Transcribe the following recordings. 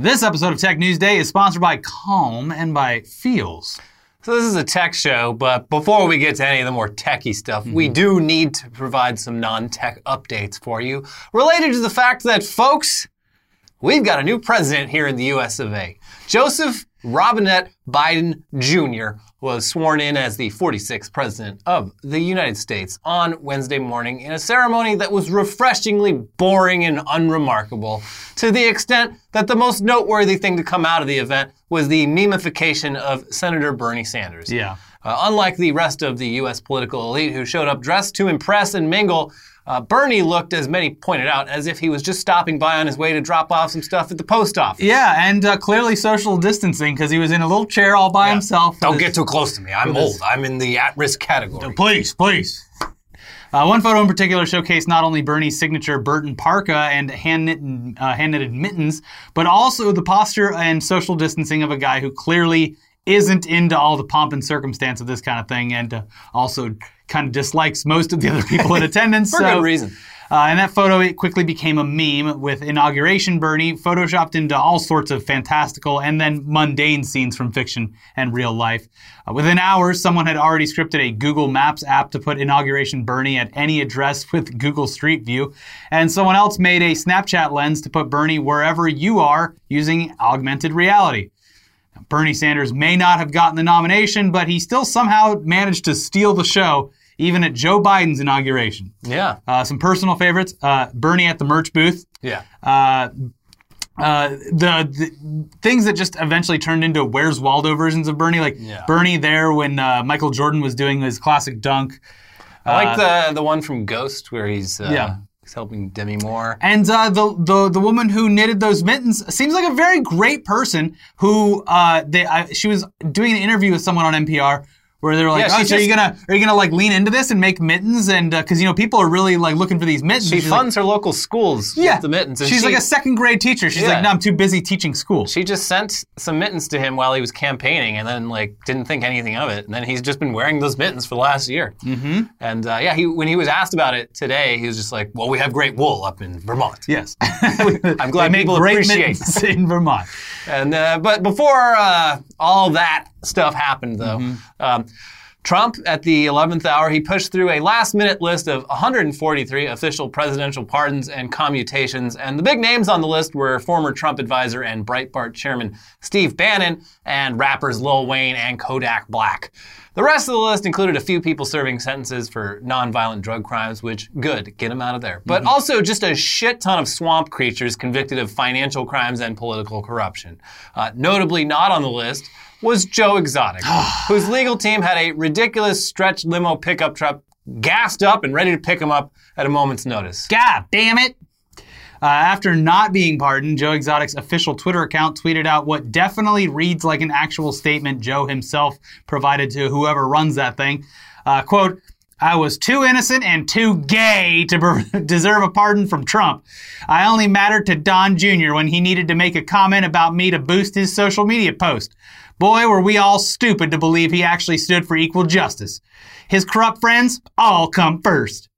This episode of Tech News Day is sponsored by Calm and by Feals. So this is a tech show, but before we get to any of the more techy stuff, we mm-hmm. do need to provide some non-tech updates for you related to the fact that, folks, we've got a new president here in the U.S. of A. Joseph Robinette Biden Jr. was sworn in as the 46th president of the United States on Wednesday morning in a ceremony that was refreshingly boring and unremarkable to the extent that the most noteworthy thing to come out of the event was the memification of Senator Bernie Sanders. Yeah. Uh, unlike the rest of the U.S. political elite who showed up dressed to impress and mingle, uh, Bernie looked, as many pointed out, as if he was just stopping by on his way to drop off some stuff at the post office. Yeah, and uh, clearly social distancing because he was in a little chair all by himself. Don't his- get too close to me. I'm with his- old. I'm in the at-risk category. Please, please. Uh, one photo in particular showcased not only Bernie's signature Burton parka and hand-knit, uh, hand-knitted mittens, but also the posture and social distancing of a guy who clearly isn't into all the pomp and circumstance of this kind of thing, and uh, also kind of dislikes most of the other people in attendance. For so, good reason. Uh, and that photo it quickly became a meme with inauguration Bernie photoshopped into all sorts of fantastical and then mundane scenes from fiction and real life. Uh, within hours, someone had already scripted a Google Maps app to put inauguration Bernie at any address with Google Street View, and someone else made a Snapchat lens to put Bernie wherever you are using augmented reality. Bernie Sanders may not have gotten the nomination, but he still somehow managed to steal the show, even at Joe Biden's inauguration. Yeah. Uh, some personal favorites: uh, Bernie at the merch booth. Yeah. Uh, uh, the, the things that just eventually turned into Where's Waldo versions of Bernie, like Yeah. Bernie there when uh, Michael Jordan was doing his classic dunk, I like the the one from Ghost where he's uh, Yeah. He's helping Demi Moore. and uh, the, the the woman who knitted those mittens seems like a very great person. Who uh, they I, she was doing an interview with someone on NPR. Where they're like, Yeah, oh, so are you gonna are you gonna like lean into this and make mittens and because you know people are really like looking for these mittens. She she's like, funds her local schools yeah, with the mittens. She's she, like a second grade teacher. She's Yeah. like, no, I'm too busy teaching school. she just sent some mittens to him while he was campaigning, and then like didn't think anything of it. And then he's just been wearing those mittens for the last year. Mm-hmm. And uh, yeah, he when he was asked about it today, he was just like, "Well, we have great wool up in Vermont." Yes. I'm glad people appreciate mittens in Vermont. And uh, but before uh, all that stuff happened, though, um, Trump at the 11th hour he pushed through a last-minute list of 143 official presidential pardons and commutations, and the big names on the list were former Trump advisor and Breitbart chairman Steve Bannon and rappers Lil Wayne and Kodak Black. The rest of the list included a few people serving sentences for nonviolent drug crimes, which, good, get them out of there. But also just a shit ton of swamp creatures convicted of financial crimes and political corruption. Uh, notably not on the list was Joe Exotic, whose legal team had a ridiculous stretch limo pickup truck gassed up and ready to pick him up at a moment's notice. God damn it. Uh, after not being pardoned, Joe Exotic's official Twitter account tweeted out what definitely reads like an actual statement Joe himself provided to whoever runs that thing. Uh, quote, I was too innocent and too gay to deserve a pardon from Trump. I only mattered to Don Jr. when he needed to make a comment about me to boost his social media post. Boy, were we all stupid to believe he actually stood for equal justice. His corrupt friends all come first.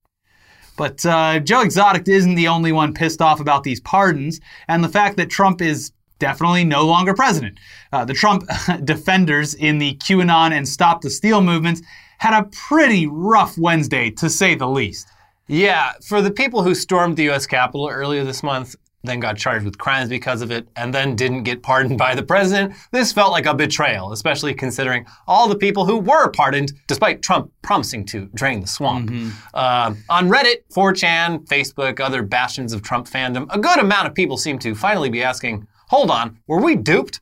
But uh, Joe Exotic isn't the only one pissed off about these pardons and the fact that Trump is definitely no longer president. Uh, the Trump defenders in the QAnon and Stop the Steal movements had a pretty rough Wednesday, to say the least. Yeah, for the people who stormed the U.S. Capitol earlier this month, then got charged with crimes because of it, and then didn't get pardoned by the president, this felt like a betrayal, especially considering all the people who were pardoned despite Trump promising to drain the swamp. Uh, on Reddit, 4chan, Facebook, other bastions of Trump fandom, a good amount of people seem to finally be asking, hold on, were we duped?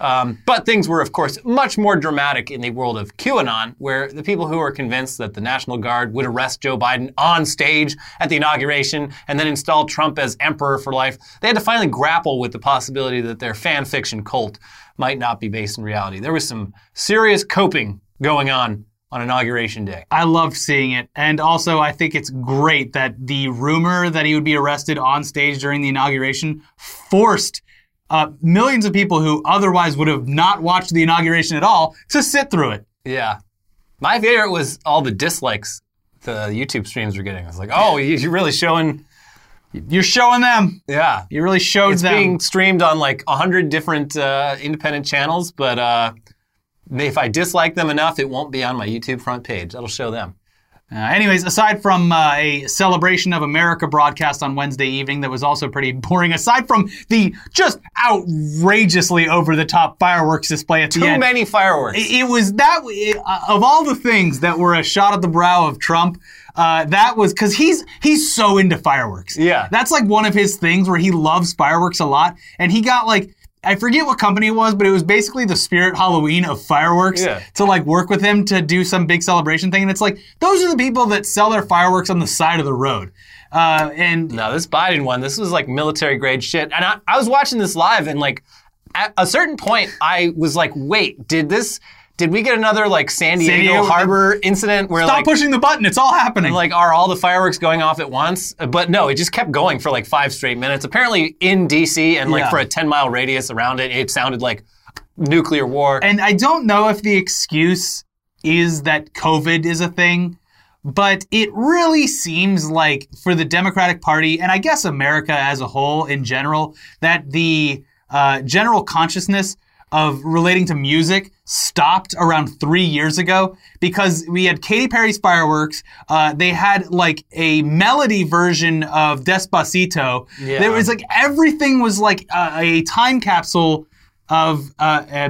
Um, but things were, of course, much more dramatic in the world of QAnon, where the people who were convinced that the National Guard would arrest Joe Biden on stage at the inauguration and then install Trump as emperor for life, they had to finally grapple with the possibility that their fan fiction cult might not be based in reality. There was some serious coping going on on inauguration day. I loved seeing it. And also, I think it's great that the rumor that he would be arrested on stage during the inauguration forced uh, millions of people who otherwise would have not watched the inauguration at all to sit through it. Yeah. My favorite was all the dislikes the YouTube streams were getting. I was like, oh, you- you're really showing You're showing them. Yeah. You really showed It's them. being streamed on like 100 different uh, independent channels, but uh, if I dislike them enough, it won't be on my YouTube front page. That'll show them. Uh, anyways, aside from uh, a celebration of America broadcast on Wednesday evening that was also pretty boring, aside from the just outrageously over the top fireworks display at the Too end, many fireworks. it, it was that it, uh, of all the things that were a shot at the brow of Trump. Uh, that was because he's he's so into fireworks. Yeah. that's like one of his things where he loves fireworks a lot, and he got like. I forget what company it was, but it was basically the Spirit Halloween of fireworks Yeah. to like work with him to do some big celebration thing. And it's like those are the people that sell their fireworks on the side of the road. Uh, and No, this Biden one, this was like military grade shit. And I, I was watching this live, and like at a certain point, I was like, wait, did this, did we get another like San Diego, Diego- Harbor incident where like stop like, pushing the button; it's all happening. like are all the fireworks going off at once? But no, it just kept going for like five straight minutes. Apparently in DC and like Yeah. for a 10 mile radius around it, it sounded like nuclear war. And I don't know if the excuse is that COVID is a thing, but it really seems like for the Democratic Party, and I guess America as a whole in general, that the uh, general consciousness of relating to music stopped around three years ago because we had Katy Perry's fireworks. Uh, they had like a melody version of Despacito. Yeah. There was like everything was like a, a time capsule of uh, uh,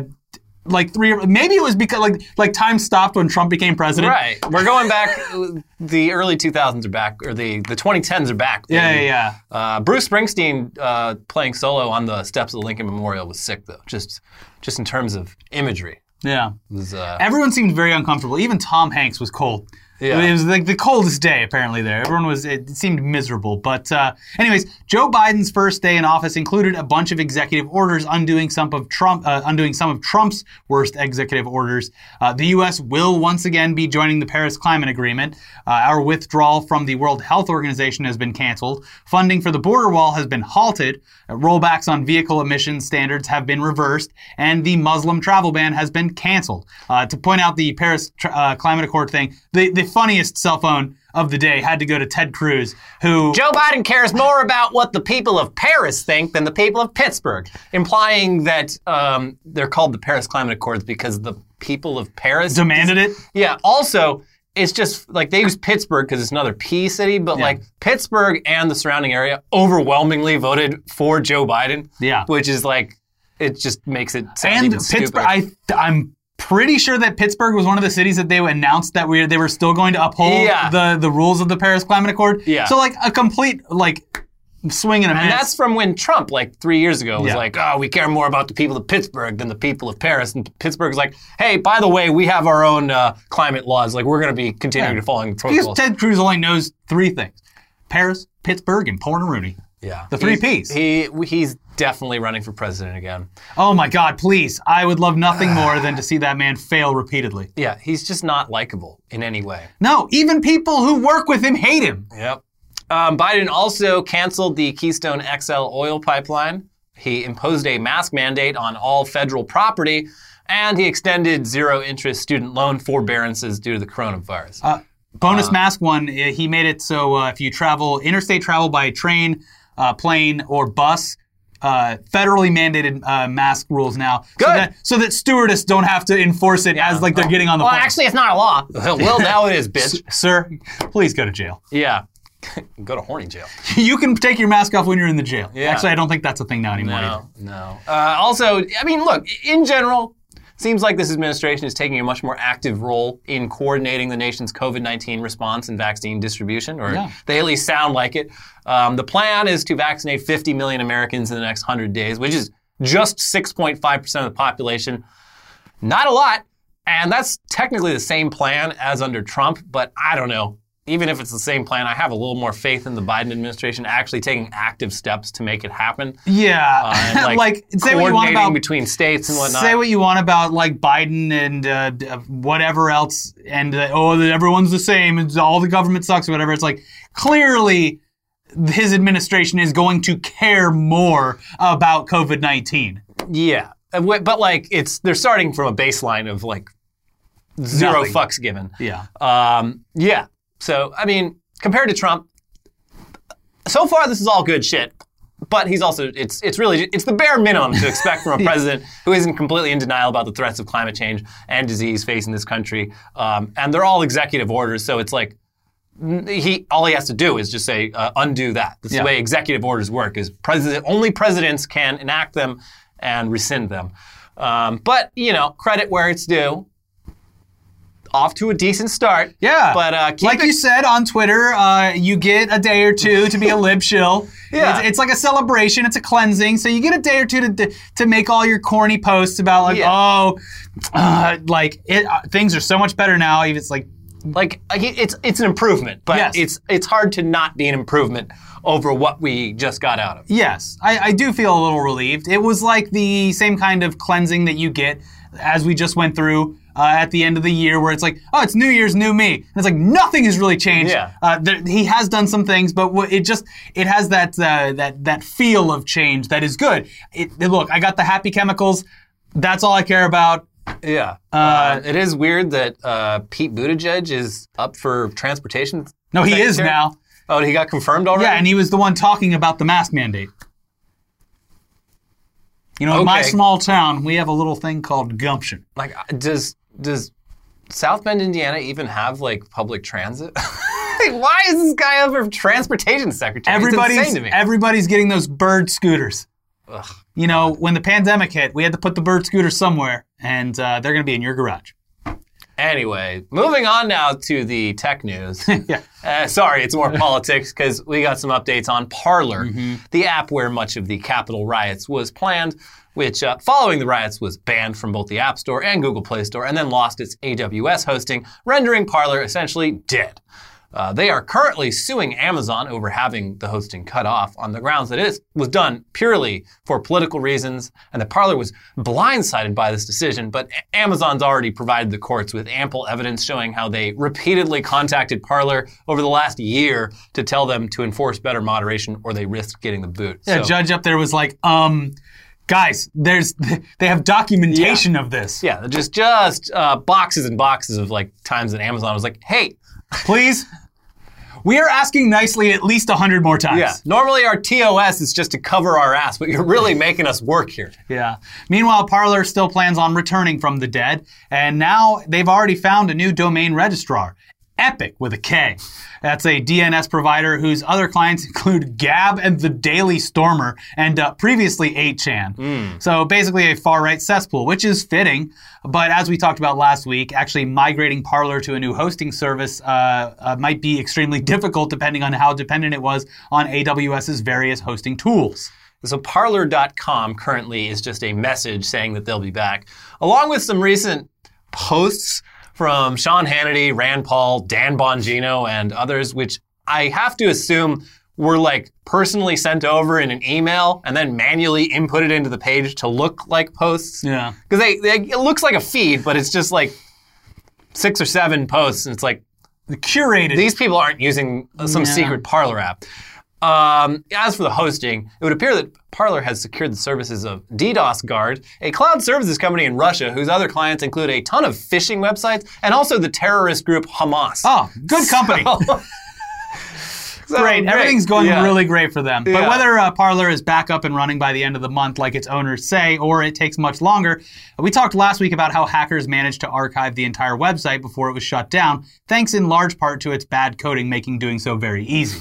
like three. Maybe it was because like like time stopped when Trump became president. Right. We're going back. The early 2000s are back, or the, the 2010s are back. Yeah, yeah, yeah. Uh, Bruce Springsteen uh, playing solo on the steps of the Lincoln Memorial was sick, though. Just just in terms of imagery, Yeah. was. Uh, Everyone seemed very uncomfortable. Even Tom Hanks was cold. Yeah. It was like the coldest day apparently there. Everyone was it seemed miserable. But uh, anyways, Joe Biden's first day in office included a bunch of executive orders undoing some of Trump uh, undoing some of Trump's worst executive orders. Uh, the U.S. will once again be joining the Paris Climate Agreement. Uh, our withdrawal from the World Health Organization has been canceled. Funding for the border wall has been halted. Uh, rollbacks on vehicle emission standards have been reversed, and the Muslim travel ban has been canceled. Uh, to point out the Paris Climate Accord thing, the funniest cell phone of the day had to go to Ted Cruz, who Joe Biden cares more about what the people of Paris think than the people of Pittsburgh, implying that um, they're called the Paris Climate Accords because the people of Paris demanded it. Yeah. Also, it's just like they use Pittsburgh because it's another P city, but Yeah. like Pittsburgh and the surrounding area overwhelmingly voted for Joe Biden. Yeah. Which is like, it just makes it sound And Pittsburgh. I, I'm pretty sure that Pittsburgh was one of the cities that they announced that we they were still going to uphold Yeah. the, the rules of the Paris Climate Accord. Yeah. So like a complete like swing and a And that's from when Trump, like three years ago, was Yeah. like, oh, we care more about the people of Pittsburgh than the people of Paris. And Pittsburgh's like, hey, by the way, we have our own uh, climate laws. Like, we're going to be continuing Yeah. to following the because protocols. Ted Cruz only knows three things: Paris, Pittsburgh, and Porter Rooney. Yeah. the three He's- Ps. He, he's definitely running for president again. Oh my God! Please, I would love nothing more than to see that man fail repeatedly. Yeah, he's just not likable in any way. No, even people who work with him hate him. Yep. Um, Biden also canceled the Keystone XL oil pipeline. He imposed a mask mandate on all federal property, and he extended zero interest student loan forbearances due to the coronavirus. Uh, bonus mask one, uh, he made it so uh, if you travel interstate travel by train, uh, plane, or bus, uh, federally mandated uh, mask rules now. So Good. that, so that stewardess don't have to enforce it as like they're getting on the well, plane. actually, it's not a law. well, now it is, bitch. Sir, please go to jail. Yeah. Go to horny jail. you can take your mask off when you're in the jail. Yeah. Actually, I don't think that's a thing now anymore. either. No, no. Uh, also, I mean, look, in general, seems like this administration is taking a much more active role in coordinating the nation's COVID 19 response and vaccine distribution, or Yeah. they at least sound like it. Um, the plan is to vaccinate 50 million Americans in the next 100 days, which is just 6.5% of the population. Not a lot. And that's technically the same plan as under Trump, but I don't know. Even if it's the same plan, I have a little more faith in the Biden administration actually taking active steps to make it happen. Yeah, Uh, and, like, say what you want about between states and whatnot. Say what you want about like Biden and uh, uh, whatever else, and uh, oh, everyone's the same, and all the government sucks, or whatever. It's like clearly his administration is going to care more about COVID nineteen. yeah, Uh, but like it's they're starting from a baseline of like zero Nothing. fucks given. Yeah, Um, yeah. So I mean, compared to Trump, so far, this is all good shit. But he's also it's it's really it's the bare minimum to expect from a president who isn't completely in denial about the threats of climate change and disease facing this country. Um, and they're all executive orders, so it's like he all he has to do is just say uh, undo that. That's Yeah. the way executive orders work. Is president only presidents can enact them and rescind them. Um, but you know, credit where it's due. Off to a decent start. Yeah. But uh, like it- you said on Twitter, uh, you get a day or two to be a lib shill. Yeah. It's, it's like a celebration. It's a cleansing. So you get a day or two to to make all your corny posts about like, Yeah. oh, uh, like it, uh, things are so much better now. Even it's like, like it's it's an improvement, but Yes. it's it's hard to not be an improvement over what we just got out of. yes, I, I do feel a little relieved. It was like the same kind of cleansing that you get as we just went through. Uh, at the end of the year, where it's like, oh, it's New Year's, new me, and it's like nothing has really changed. Yeah. Uh, there, he has done some things, but what- it just it has that uh, that that feel of change that is good. It, it- look, I got the happy chemicals. That's all I care about. Yeah, uh, it is weird that uh, Pete Buttigieg is up for transportation. No, he is now. Oh, he got confirmed already. Yeah, and he was the one talking about the mask mandate. You know, in my small town, we have a little thing called gumption. like, uh, does does South Bend, Indiana, even have like public transit? Like, Why is this guy for transportation secretary? Everybody's insane to me. everybody's getting those bird scooters. Ugh. You know, when the pandemic hit, we had to put the bird scooters somewhere, and uh, they're going to be in your garage. Anyway, moving on now to the tech news. Yeah. Uh, sorry, it's more politics because we got some updates on Parler, Mm-hmm. the app where much of the Capitol riots was planned, which uh, following the riots was banned from both the App Store and Google Play Store and then lost its AWS hosting, rendering Parler essentially dead. Uh, they are currently suing Amazon over having the hosting cut off on the grounds that it was done purely for political reasons and that Parler was blindsided by this decision. But Amazon's already provided the courts with ample evidence showing how they repeatedly contacted Parler over the last year to tell them to enforce better moderation or they risked getting the boot. Yeah, So- judge up there was like, um, guys, there's they have documentation of this. yeah, just just uh, boxes and boxes of like times that Amazon was like, "Hey, Please, we are asking nicely at least a hundred more times. yeah, normally our TOS is just to cover our ass, but you're really making us work here." Yeah. Meanwhile, Parler still plans on returning from the dead, and now they've already found a new domain registrar. Epik with a K. That's a DNS provider whose other clients include Gab and the Daily Stormer, and uh, previously 8chan. So basically a far right cesspool, which is fitting. But as we talked about last week, actually migrating Parler to a new hosting service uh, uh, might be extremely difficult depending on how dependent it was on AWS's various hosting tools. So parler.com currently is just a message saying that they'll be back, along with some recent posts from Sean Hannity, Rand Paul, Dan Bongino, and others, which I have to assume were like personally sent over in an email and then manually inputted into the page to look like posts. Yeah. Because they, they, it looks like a feed, but it's just like six or seven posts, and it's like The curated. these people aren't using some Yeah. secret Parler app. Um, as for the hosting, it would appear that Parler has secured the services of DDoS Guard, a cloud services company in Russia whose other clients include a ton of phishing websites and also the terrorist group Hamas. Oh, good company. So, great. Everything's going Yeah. really great for them. But whether uh, Parler is back up and running by the end of the month, like its owners say, or it takes much longer, we talked last week about how hackers managed to archive the entire website before it was shut down, thanks in large part to its bad coding making doing so very easy.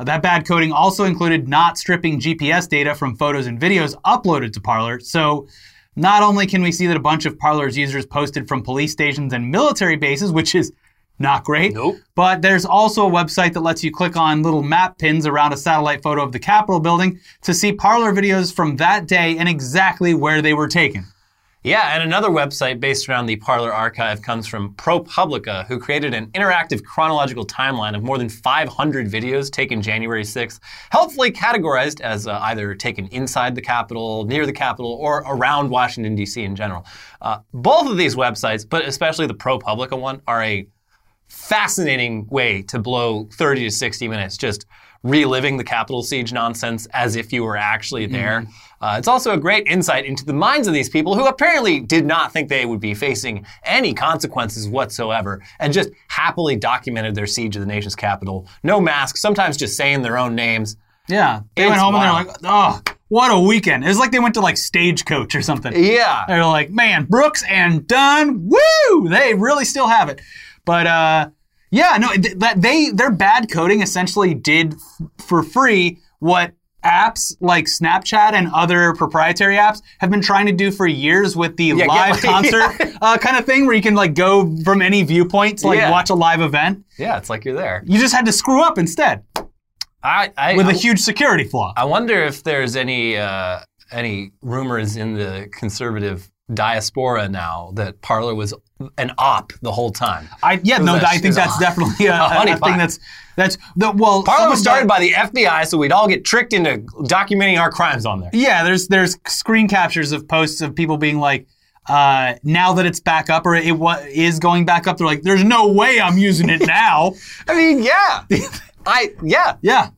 Uh, That bad coding also included not stripping GPS data from photos and videos uploaded to Parler. So not only can we see that a bunch of Parler's users posted from police stations and military bases, which is not great, Nope. but there's also a website that lets you click on little map pins around a satellite photo of the Capitol building to see Parler videos from that day and exactly where they were taken. Yeah, and another website based around the Parler archive comes from ProPublica, who created an interactive chronological timeline of more than 500 videos taken January 6th, helpfully categorized as uh, either taken inside the Capitol, near the Capitol, or around Washington, D.C. in general. Uh, both of these websites, but especially the ProPublica one, are a fascinating way to blow 30 to 60 minutes just reliving the Capitol siege nonsense as if you were actually there. Mm-hmm. Uh, it's also a great insight into the minds of these people who apparently did not think they would be facing any consequences whatsoever and just happily documented their siege of the nation's capital. No masks, sometimes just saying their own names. Yeah. They It's went home wild. and they're like, oh, what a weekend. It was like they went to like Stagecoach or something. Yeah. They're like, man, Brooks and Dunn, woo! They really still have it. But uh, yeah, no, th- that they their bad coding essentially did f- for free what apps like Snapchat and other proprietary apps have been trying to do for years with the get live concert uh, kind of thing, where you can like go from any viewpoint to like Yeah. watch a live event. Yeah, it's like you're there. You just had to screw up instead I, I, with I- a huge security flaw. I wonder if there's any uh, any rumors in the conservative diaspora now that Parler was an op the whole time. I yeah, no, a- I think is a- that's definitely a, a a thing that's that's the well. Parler was started by the FBI, so we'd all get tricked into documenting our crimes on there. Yeah, there's there's screen captures of posts of people being like, uh, now that it's back up or it wa- is going back up, they're like, there's no way I'm using it now. I mean, yeah, I yeah, yeah,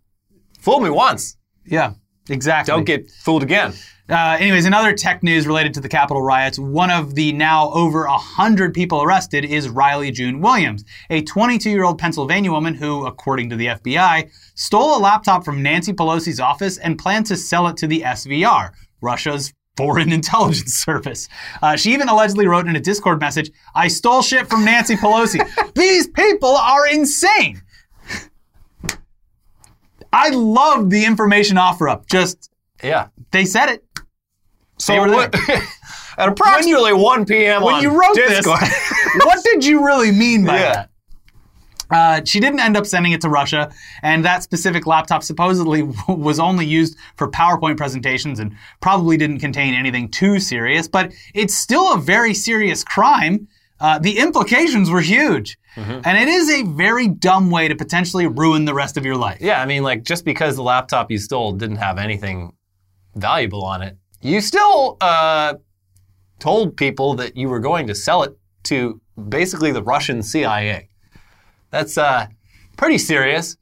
fool me once, yeah, exactly. don't get fooled again. Uh, anyways, another tech news related to the Capitol riots, one of the now over 100 people arrested is Riley June Williams, a 22 year old Pennsylvania woman who, according to the FBI, stole a laptop from Nancy Pelosi's office and planned to sell it to the SVR, Russia's foreign intelligence service. Uh, she even allegedly wrote in a Discord message, I stole shit from Nancy Pelosi. These people are insane. I love the information offer up. Just, Yeah. they said it. So They were what, at approximately 1 p.m. when on you wrote Discord, this, what did you really mean by Yeah. that? Uh, she didn't end up sending it to Russia, and that specific laptop supposedly was only used for PowerPoint presentations and probably didn't contain anything too serious, but it's still a very serious crime. Uh, the implications were huge. And it is a very dumb way to potentially ruin the rest of your life. Yeah, I mean, like just because the laptop you stole didn't have anything valuable on it, you still uh, told people that you were going to sell it to basically the Russian CIA. That's uh, pretty serious.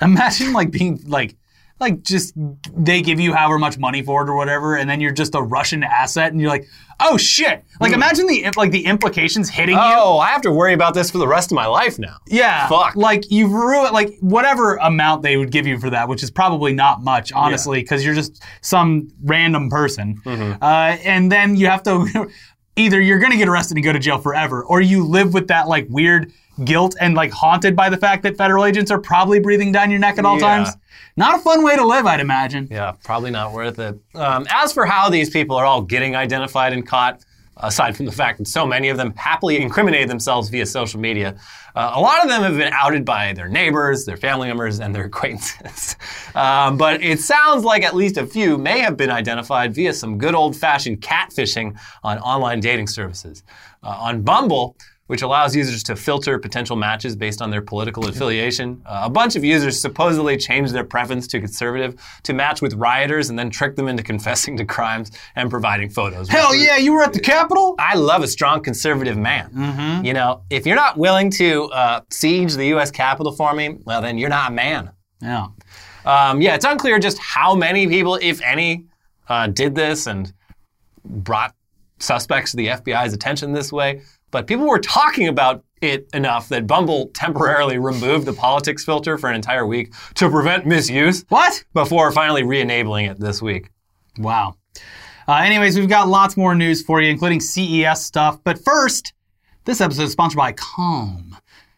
Imagine like being like like just they give you however much money for it or whatever, and then you're just a Russian asset, and you're like, oh shit! Like imagine the like the implications hitting you. Oh, I have to worry about this for the rest of my life now. Yeah, Fuck. Like you've ruined like whatever amount they would give you for that, which is probably not much, honestly, because you're just some random person, Mm-hmm. uh, and then you have to either you're gonna get arrested and go to jail forever, or you live with that like weird guilt and like haunted by the fact that federal agents are probably breathing down your neck at all Yeah. times. Not a fun way to live, I'd imagine. Yeah, probably not worth it. Um, as for how these people are all getting identified and caught, aside from the fact that so many of them happily incriminated themselves via social media, uh, a lot of them have been outed by their neighbors, their family members, and their acquaintances. um, but it sounds like at least a few may have been identified via some good old fashioned catfishing on online dating services. Uh, on Bumble, which allows users to filter potential matches based on their political affiliation. Uh, a bunch of users supposedly changed their preference to conservative to match with rioters and then trick them into confessing to crimes and providing photos. Hell yeah, you were at the Capitol? I love a strong conservative man. You know, if you're not willing to uh, siege the U.S. Capitol for me, well, then you're not a man. Yeah. Um, yeah, it's unclear just how many people, if any, uh, did this and brought suspects to the FBI's attention this way. But people were talking about it enough that Bumble temporarily removed the politics filter for an entire week to prevent misuse What? before finally re enabling it this week. Wow. Uh, anyways, we've got lots more news for you, including CES stuff. But first, this episode is sponsored by Calm.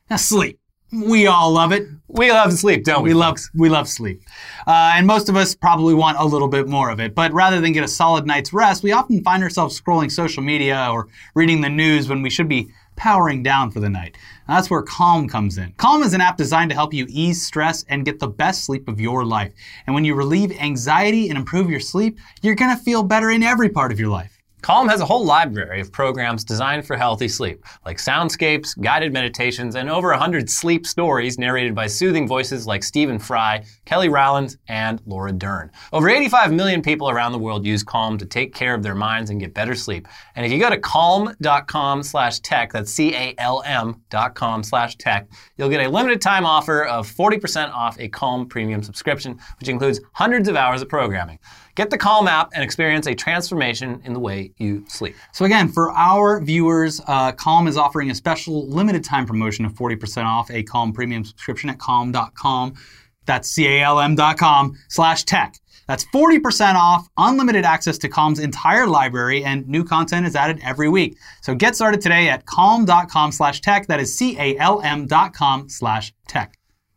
Now, sleep. We all love it. We love sleep, don't we? We love we love sleep, uh, and most of us probably want a little bit more of it. But rather than get a solid night's rest, we often find ourselves scrolling social media or reading the news when we should be powering down for the night. And that's where Calm comes in. Calm is an app designed to help you ease stress and get the best sleep of your life. And when you relieve anxiety and improve your sleep, you're gonna feel better in every part of your life. Calm has a whole library of programs designed for healthy sleep, like soundscapes, guided meditations, and over 100 sleep stories narrated by soothing voices like Stephen Fry, Kelly Rowland, and Laura Dern. Over 85 million people around the world use Calm to take care of their minds and get better sleep. And if you go to calm.com slash tech, that's C-A-L-M dot com slash tech, you'll get a limited time offer of 40% off a Calm premium subscription, which includes hundreds of hours of programming. Get the Calm app and experience a transformation in the way you sleep. So again, for our viewers, uh, Calm is offering a special limited time promotion of 40% off a Calm premium subscription at calm.com. That's C-A-L-M.com slash tech. That's 40% off, unlimited access to Calm's entire library, and new content is added every week. So get started today at calm.com slash tech. That is C-A-L-M dot com slash tech.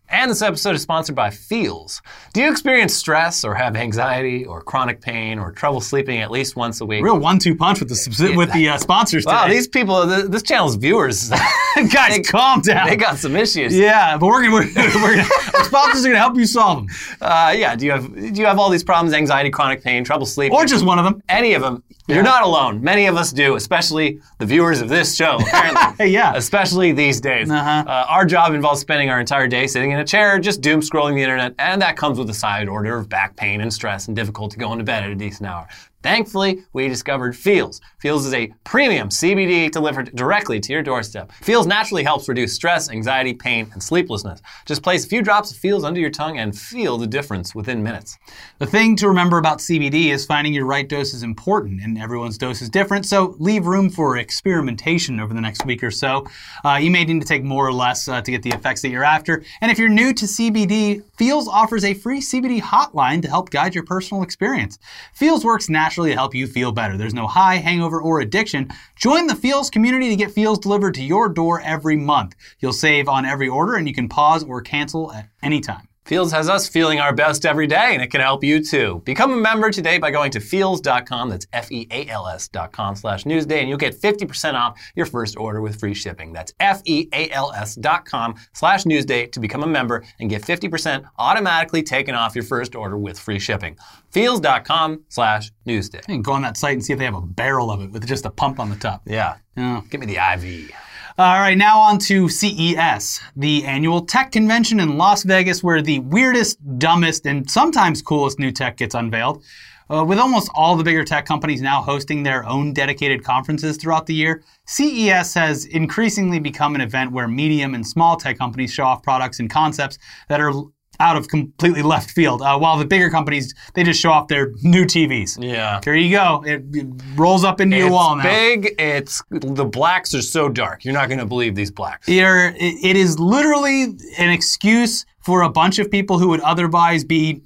And this episode is sponsored by Feals. Do you experience stress or have anxiety or chronic pain or trouble sleeping at least once a week? Real one-two punch with the with the uh, sponsors today. Wow, these people, this channel's viewers, guys, calm down. they got some issues. yeah, but we're gonna, we're, we're gonna our sponsors are gonna help you solve them, Uh, yeah. Do you have do you have all these problems? Anxiety, chronic pain, trouble sleeping, or just one of them. any of them? You're not alone. Many of us do, especially the viewers of this show. Apparently, yeah. especially these days. Uh-huh. Uh, our job involves spending our entire day sitting in a chair, just doom scrolling the internet, and that comes with a side order of back pain and stress and difficulty going to bed at a decent hour. Thankfully, we discovered Feals. Feals is a premium CBD delivered directly to your doorstep. Feals naturally helps reduce stress, anxiety, pain, and sleeplessness. Just place a few drops of Feals under your tongue and feel the difference within minutes. The thing to remember about CBD is finding your right dose is important, and everyone's dose is different, so leave room for experimentation over the next week or so. Uh, you may need to take more or less uh, to get the effects that you're after. And if you're new to CBD, Feals offers a free CBD hotline to help guide your personal experience. Feals works naturally to help you feel better. There's no high, hangover, or addiction. Join the Feals community to get Feals delivered to your door every month. You'll save on every order, and you can pause or cancel at any time. Feals has us feeling our best every day, and it can help you too. Become a member today by going to feals.com, that's F-E-A-L-S.com slash newsday, and you'll get 50% off your first order with free shipping. That's F-E-A-L-S.com slash newsday to become a member and get 50% automatically taken off your first order with free shipping. Feals.com slash newsday. Can go on that site and see if they have a barrel of it with just a pump on the top. Yeah. Yeah. Give me the IV. All right, now on to CES, the annual tech convention in Las Vegas, where the weirdest, dumbest, and sometimes coolest new tech gets unveiled. Uh, with almost all the bigger tech companies now hosting their own dedicated conferences throughout the year, CES has increasingly become an event where medium and small tech companies show off products and concepts that are out of completely left field, uh, while the bigger companies they just show off their new TVs. Yeah. There you go. It, it rolls up into your wall now. big. It's the blacks are so dark. You're not going to believe these blacks. It it is literally an excuse for a bunch of people who would otherwise be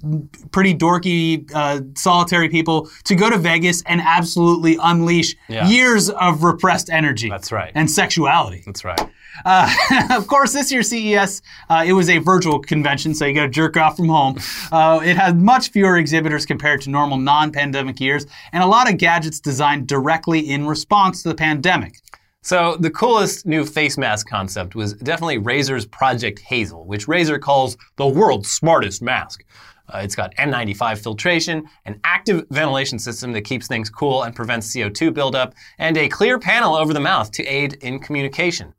pretty dorky, uh, solitary people to go to Vegas and absolutely unleash Yeah. years of repressed energy. That's right. And sexuality. That's right. Uh, of course, this year's CES, uh, it was a virtual convention, so you got to jerk off from home. Uh, it had much fewer exhibitors compared to normal non-pandemic years, and a lot of gadgets designed directly in response to the pandemic. So the coolest new face mask concept was definitely Razer's Project Hazel, which Razer calls the world's smartest mask. Uh, it's got N95 filtration, an active ventilation system that keeps things cool and prevents CO2 buildup, and a clear panel over the mouth to aid in communication.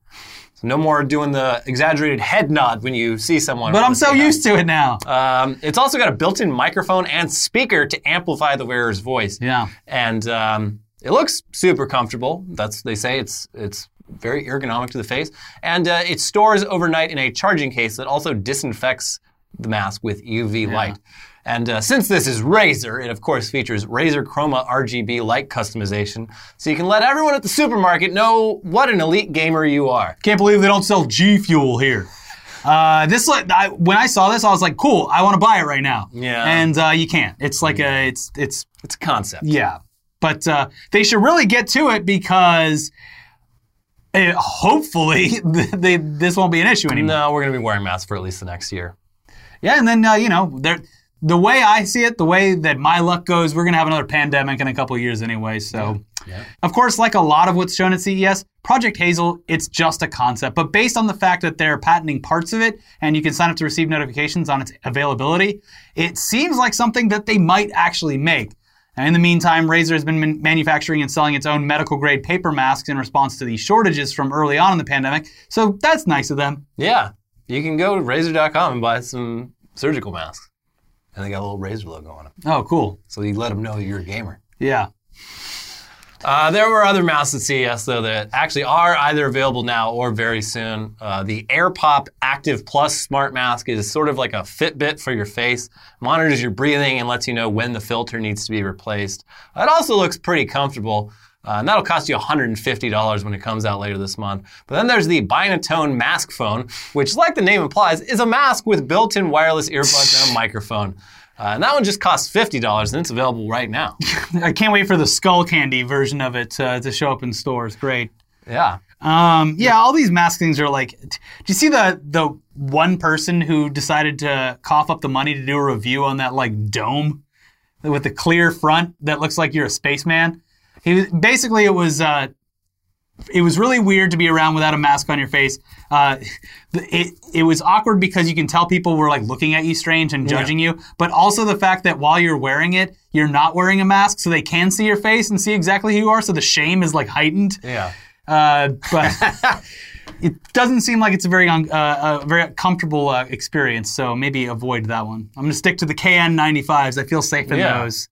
No more doing the exaggerated head nod when you see someone. But I'm so used to it now. Um, it's also got a built-in microphone and speaker to amplify the wearer's voice. Yeah. And um, it looks super comfortable. That's they say it's it's very ergonomic to the face, and uh, it stores overnight in a charging case that also disinfects the mask with UV light. And uh, since this is Razer, it of course features Razer Chroma RGB light customization, so you can let everyone at the supermarket know what an elite gamer you are. Can't believe they don't sell G Fuel here. Uh, this I, when I saw this, I was like, "Cool, I want to buy it right now." Yeah. And uh, you can't. It's like a, it's, it's, It's a concept. yeah. But uh, they should really get to it because uh, hopefully they, this won't be an issue anymore. No, we're going to be wearing masks for at least the next year. Yeah, and then uh, you know, there, the way I see it, the way that my luck goes, we're gonna have another pandemic in a couple of years anyway. So, Yeah. of course, like a lot of what's shown at CES, Project Hazel, it's just a concept. But based on the fact that they're patenting parts of it, and you can sign up to receive notifications on its availability, it seems like something that they might actually make. Now, in the meantime, Razer has been man- manufacturing and selling its own medical grade paper masks in response to the shortages from early on in the pandemic. So that's nice of them. Yeah. You can go to razer.com and buy some surgical masks. And they got a little razor logo on them. Oh, cool. So you let them know you're a gamer. Yeah. Uh, there were other masks at CES though that actually are either available now or very soon. Uh, the AirPop Active Plus smart mask is sort of like a Fitbit for your face, monitors your breathing and lets you know when the filter needs to be replaced. It also looks pretty comfortable. Uh, and that'll cost you $150 when it comes out later this month. But then there's the Binatone Mask Phone, which, like the name implies, is a mask with built-in wireless earbuds and a microphone. Uh, and that one just costs $50 and it's available right now. I can't wait for the Skullcandy version of it uh, to show up in stores. Great. Yeah. Um, yeah, all these mask things are like. Do you see the the one person who decided to cough up the money to do a review on that like dome with the clear front that looks like you're a spaceman? He basically it was. Uh, it was really weird to be around without a mask on your face. Uh, it it was awkward because you can tell people were like looking at you strange and judging you, but also the fact that while you're wearing it, you're not wearing a mask, so they can see your face and see exactly who you are. So the shame is like heightened. Yeah. Uh, but it doesn't seem like it's a very un- uh, a very comfortable uh, experience. So maybe avoid that one. I'm gonna stick to the KN95s. I feel safe in Yeah. those.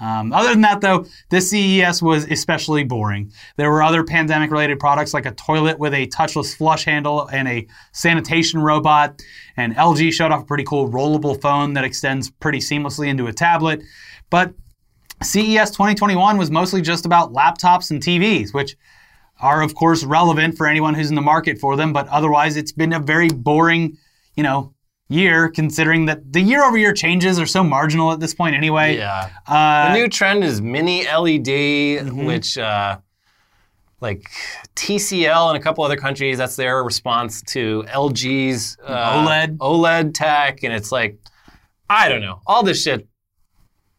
Um, other than that, though, this CES was especially boring. There were other pandemic related products like a toilet with a touchless flush handle and a sanitation robot. And LG showed off a pretty cool rollable phone that extends pretty seamlessly into a tablet. But CES 2021 was mostly just about laptops and TVs, which are of course relevant for anyone who's in the market for them, but otherwise it's been a very boring, you know, year considering that the year over year changes are so marginal at this point anyway. Yeah. Uh, the new trend is mini LED, Mm-hmm. which uh, like TCL and a couple other countries, that's their response to LG's uh, OLED. OLED tech, and it's like, I don't know, all this shit.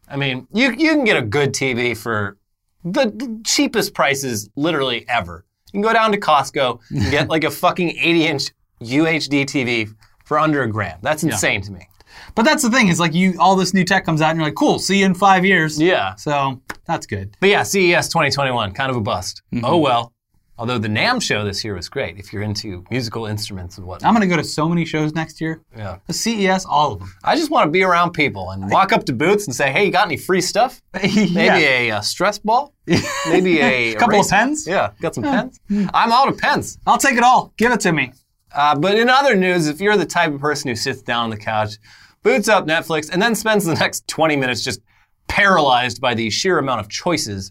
I mean, you you can get a good TV for the cheapest prices literally ever. You can go down to Costco and get like a fucking 80 inch UHD TV for under a grand. That's insane to me. but that's the thing, is like you all this new tech comes out and you're like, cool, see you in five years. Yeah. So that's good. But yeah, CES 2021, kind of a bust. Mm-hmm. Oh well. Although the NAMM show this year was great if you're into musical instruments and whatnot. I'm gonna go to so many shows next year. Yeah. The CES, all of them. I just want to be around people and walk up to booths and say, hey, you got any free stuff? Maybe yeah. a, uh stress ball? Maybe a Couple of pens? Yeah, got some pens? I'm out of pens. I'll take it all. Give it to me. Uh, but in other news, if you're the type of person who sits down on the couch, boots up Netflix, and then spends the next 20 minutes just paralyzed by the sheer amount of choices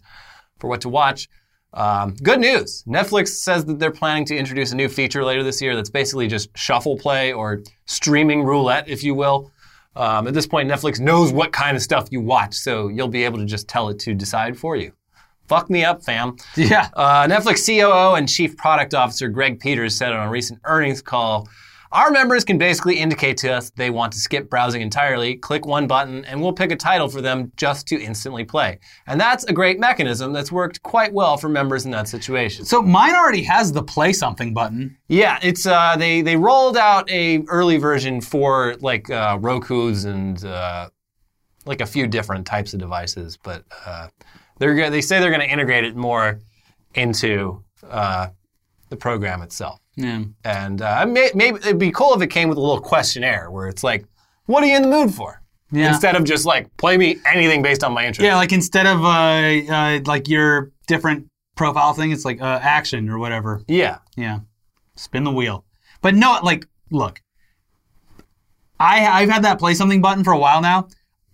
for what to watch, um, good news. Netflix says that they're planning to introduce a new feature later this year that's basically just shuffle play or streaming roulette, if you will. Um, at this point, Netflix knows what kind of stuff you watch, so you'll be able to just tell it to decide for you. Fuck me up, fam. Yeah. Uh, Netflix COO and Chief Product Officer Greg Peters said on a recent earnings call Our members can basically indicate to us they want to skip browsing entirely, click one button, and we'll pick a title for them just to instantly play. And that's a great mechanism that's worked quite well for members in that situation. So mine already has the play something button. Yeah, it's uh, they they rolled out a early version for like uh, Roku's and uh, like a few different types of devices, but uh, they're go- they say they're going to integrate it more into uh, the program itself. Yeah. And uh, may, maybe it'd be cool if it came with a little questionnaire where it's like, "What are you in the mood for?" Yeah. Instead of just like play me anything based on my interest. Yeah, like instead of uh, uh, like your different profile thing, it's like uh, action or whatever. Yeah. Yeah, spin the wheel. But no, like, look, I I've had that play something button for a while now.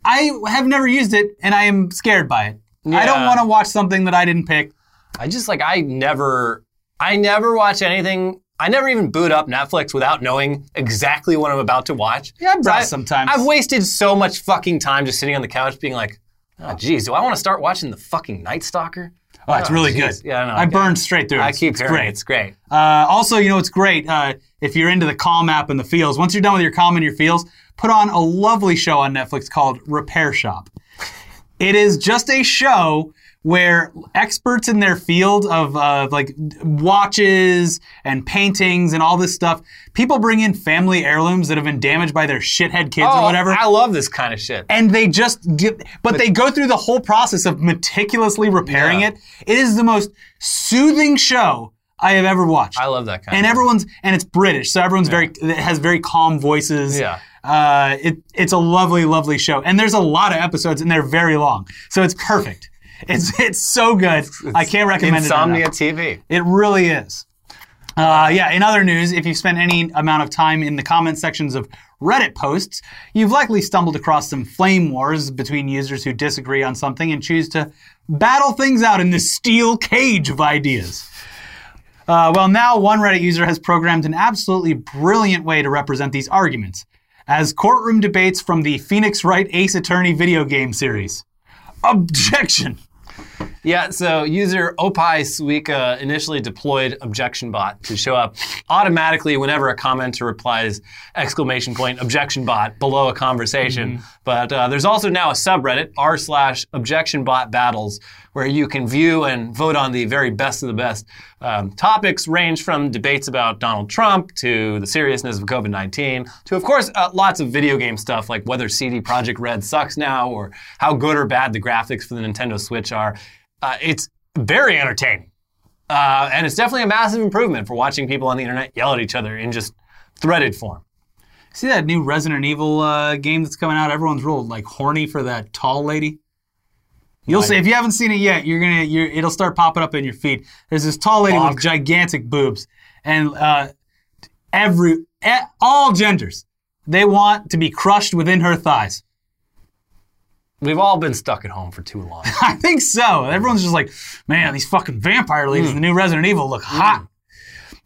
I have never used it, and I am scared by it. I don't want to watch something that I didn't pick. I just like I never I never watch anything. I never even boot up Netflix without knowing exactly what I'm about to watch. Yeah, browse I- sometimes. I've wasted so much fucking time just sitting on the couch being like, oh geez, do I want to start watching the fucking Night Stalker? Oh, it's Oh, really geez. good. Yeah, I know. I burned straight through. it. I It's- keep it's hearing great. it. It's great. Uh, also, you know, it's great uh, if you're into the calm app and the feels. Once you're done with your calm and your feels, put on a lovely show on Netflix called Repair Shop. It is just a show where experts in their field of uh, like watches and paintings and all this stuff, people bring in family heirlooms that have been damaged by their shithead kids or Oh, whatever. I love this kind of shit. and they just get, but, they go through the whole process of meticulously repairing Yeah. it. It is the most soothing show I have ever watched. I love that kind and everyone's and it's British, so everyone's very it has very calm voices. Yeah. Uh, it it's a lovely, lovely show, and there's a lot of episodes, and they're very long, so it's perfect. It's it's so good. I can't recommend Insomnia it. enough. TV. It really is. Uh, yeah, in other news, if you've spent any amount of time in the comment sections of Reddit posts, you've likely stumbled across some flame wars between users who disagree on something and choose to battle things out in this steel cage of ideas. Uh, well, now one Reddit user has programmed an absolutely brilliant way to represent these arguments as courtroom debates from the Phoenix Wright Ace Attorney video game series. Objection! Yeah, so user Opie Suika initially deployed objection bot to show up automatically whenever a commenter replies exclamation point objection bot below a conversation. But uh, there's also now a subreddit r slash objection bot battles where you can view and vote on the very best of the best. Um, topics range from debates about Donald Trump to the seriousness of COVID 19 to, of course, uh, lots of video game stuff like whether CD Projekt Red sucks now or how good or bad the graphics for the Nintendo Switch are. Uh, it's very entertaining. Uh, and it's definitely a massive improvement for watching people on the internet yell at each other in just threaded form. See that new Resident Evil uh, game that's coming out? Everyone's real like horny for that tall lady. You'll see if you haven't seen it yet. You're gonna, you're, it'll start popping up in your feed. There's this tall lady with gigantic boobs, and uh, every all genders, they want to be crushed within her thighs. We've all been stuck at home for too long. I think so. Everyone's just like, man, these fucking vampire ladies in the new Resident Evil look hot.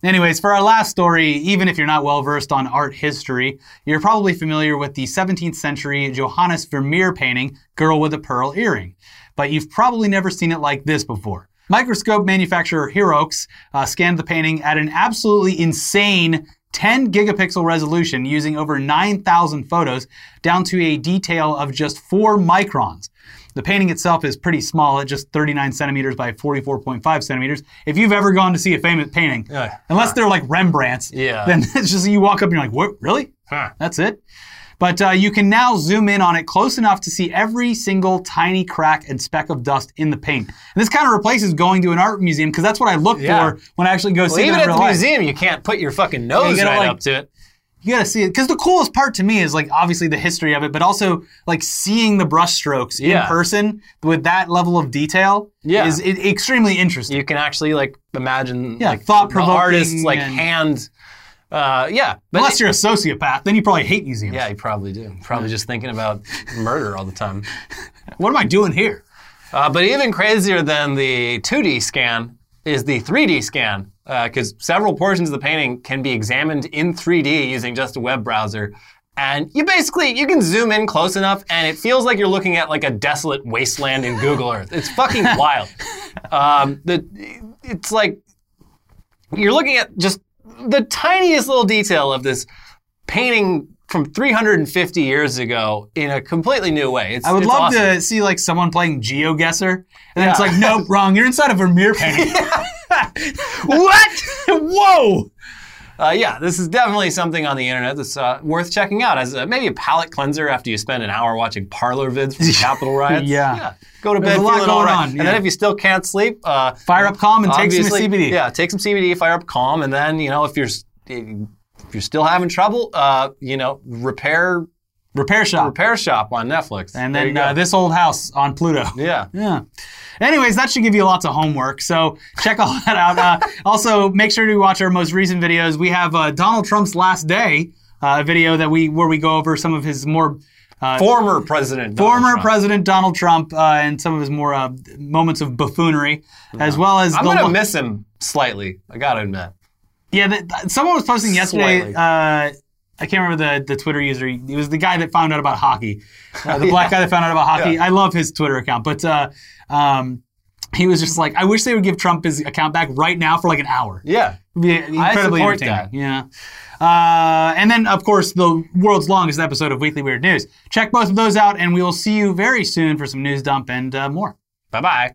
Anyways, for our last story, even if you're not well versed on art history, you're probably familiar with the 17th century Johannes Vermeer painting, Girl with a Pearl Earring. But you've probably never seen it like this before. Microscope manufacturer Hirox uh, scanned the painting at an absolutely insane 10 gigapixel resolution using over 9,000 photos down to a detail of just 4 microns. The painting itself is pretty small at just 39 centimeters by 44.5 centimeters. If you've ever gone to see a famous painting, Yeah. unless they're like Rembrandt's, Yeah. then it's just you walk up and you're like, what, really? Huh. That's it? But uh, you can now zoom in on it close enough to see every single tiny crack and speck of dust in the paint. And this kind of replaces going to an art museum because that's what I look Yeah. for when I actually go Well, see even them at in the life. museum, you can't put your fucking nose gotta, right like- up to it. You gotta see it because the coolest part to me is like obviously the history of it, but also like seeing the brushstrokes Yeah. in person with that level of detail Yeah. is i- extremely interesting. You can actually like imagine Yeah, like the thought-provoking artist's like and- hand. Uh, yeah, Unless you're a sociopath, then you probably hate museums. yeah, you probably do. Probably just thinking about murder all the time. What am I doing here? Uh, but even crazier than the 2D scan is the 3D scan, because several portions of the painting can be examined in 3D using just a web browser. And you basically you can zoom in close enough, and it feels like you're looking at like a desolate wasteland in Google Earth. It's fucking wild. Um, the it's like you're looking at just the tiniest little detail of this painting from 350 years ago in a completely new way. It's, I would love awesome. to see like someone playing GeoGuessr, and then it's like, nope, wrong. You're inside of a Vermeer painting. what? Whoa! Uh, yeah, this is definitely something on the internet that's uh, worth checking out as a, maybe a palate cleanser after you spend an hour watching Parler vids from Capitol riots. Yeah. Go to There's bed a lot feeling all going right. on, And then if you still can't sleep, uh, Fire up Calm and take some CBD. Yeah, take some CBD, fire up Calm, and then you know if you're if you're still having trouble, uh, you know, repair Repair shop. repair shop on Netflix. and then uh, this old house on Pluto. yeah. Yeah. Anyways, that should give you lots of homework. So check all that out. Uh, also, make sure to watch our most recent videos. We have uh, Donald Trump's last day, uh, video that we where we go over some of his more uh, Former president. Donald former Trump. President Donald Trump uh, and some of his more uh, moments of buffoonery, as well as I'm gonna lo- miss him slightly. I gotta admit. Yeah, th- th- someone was posting yesterday. Uh, I can't remember the, the Twitter user. He he was the guy that found out about hockey, uh, the black guy that found out about hockey. Yeah. I love his Twitter account, but uh, um, he was just like, I wish they would give Trump his account back right now for like an hour. Yeah. It'd be incredibly support entertaining. Yeah. Uh, and then, of course, the world's longest episode of Weekly Weird News. Check both of those out, and we will see you very soon for some news dump and uh, more. Bye bye.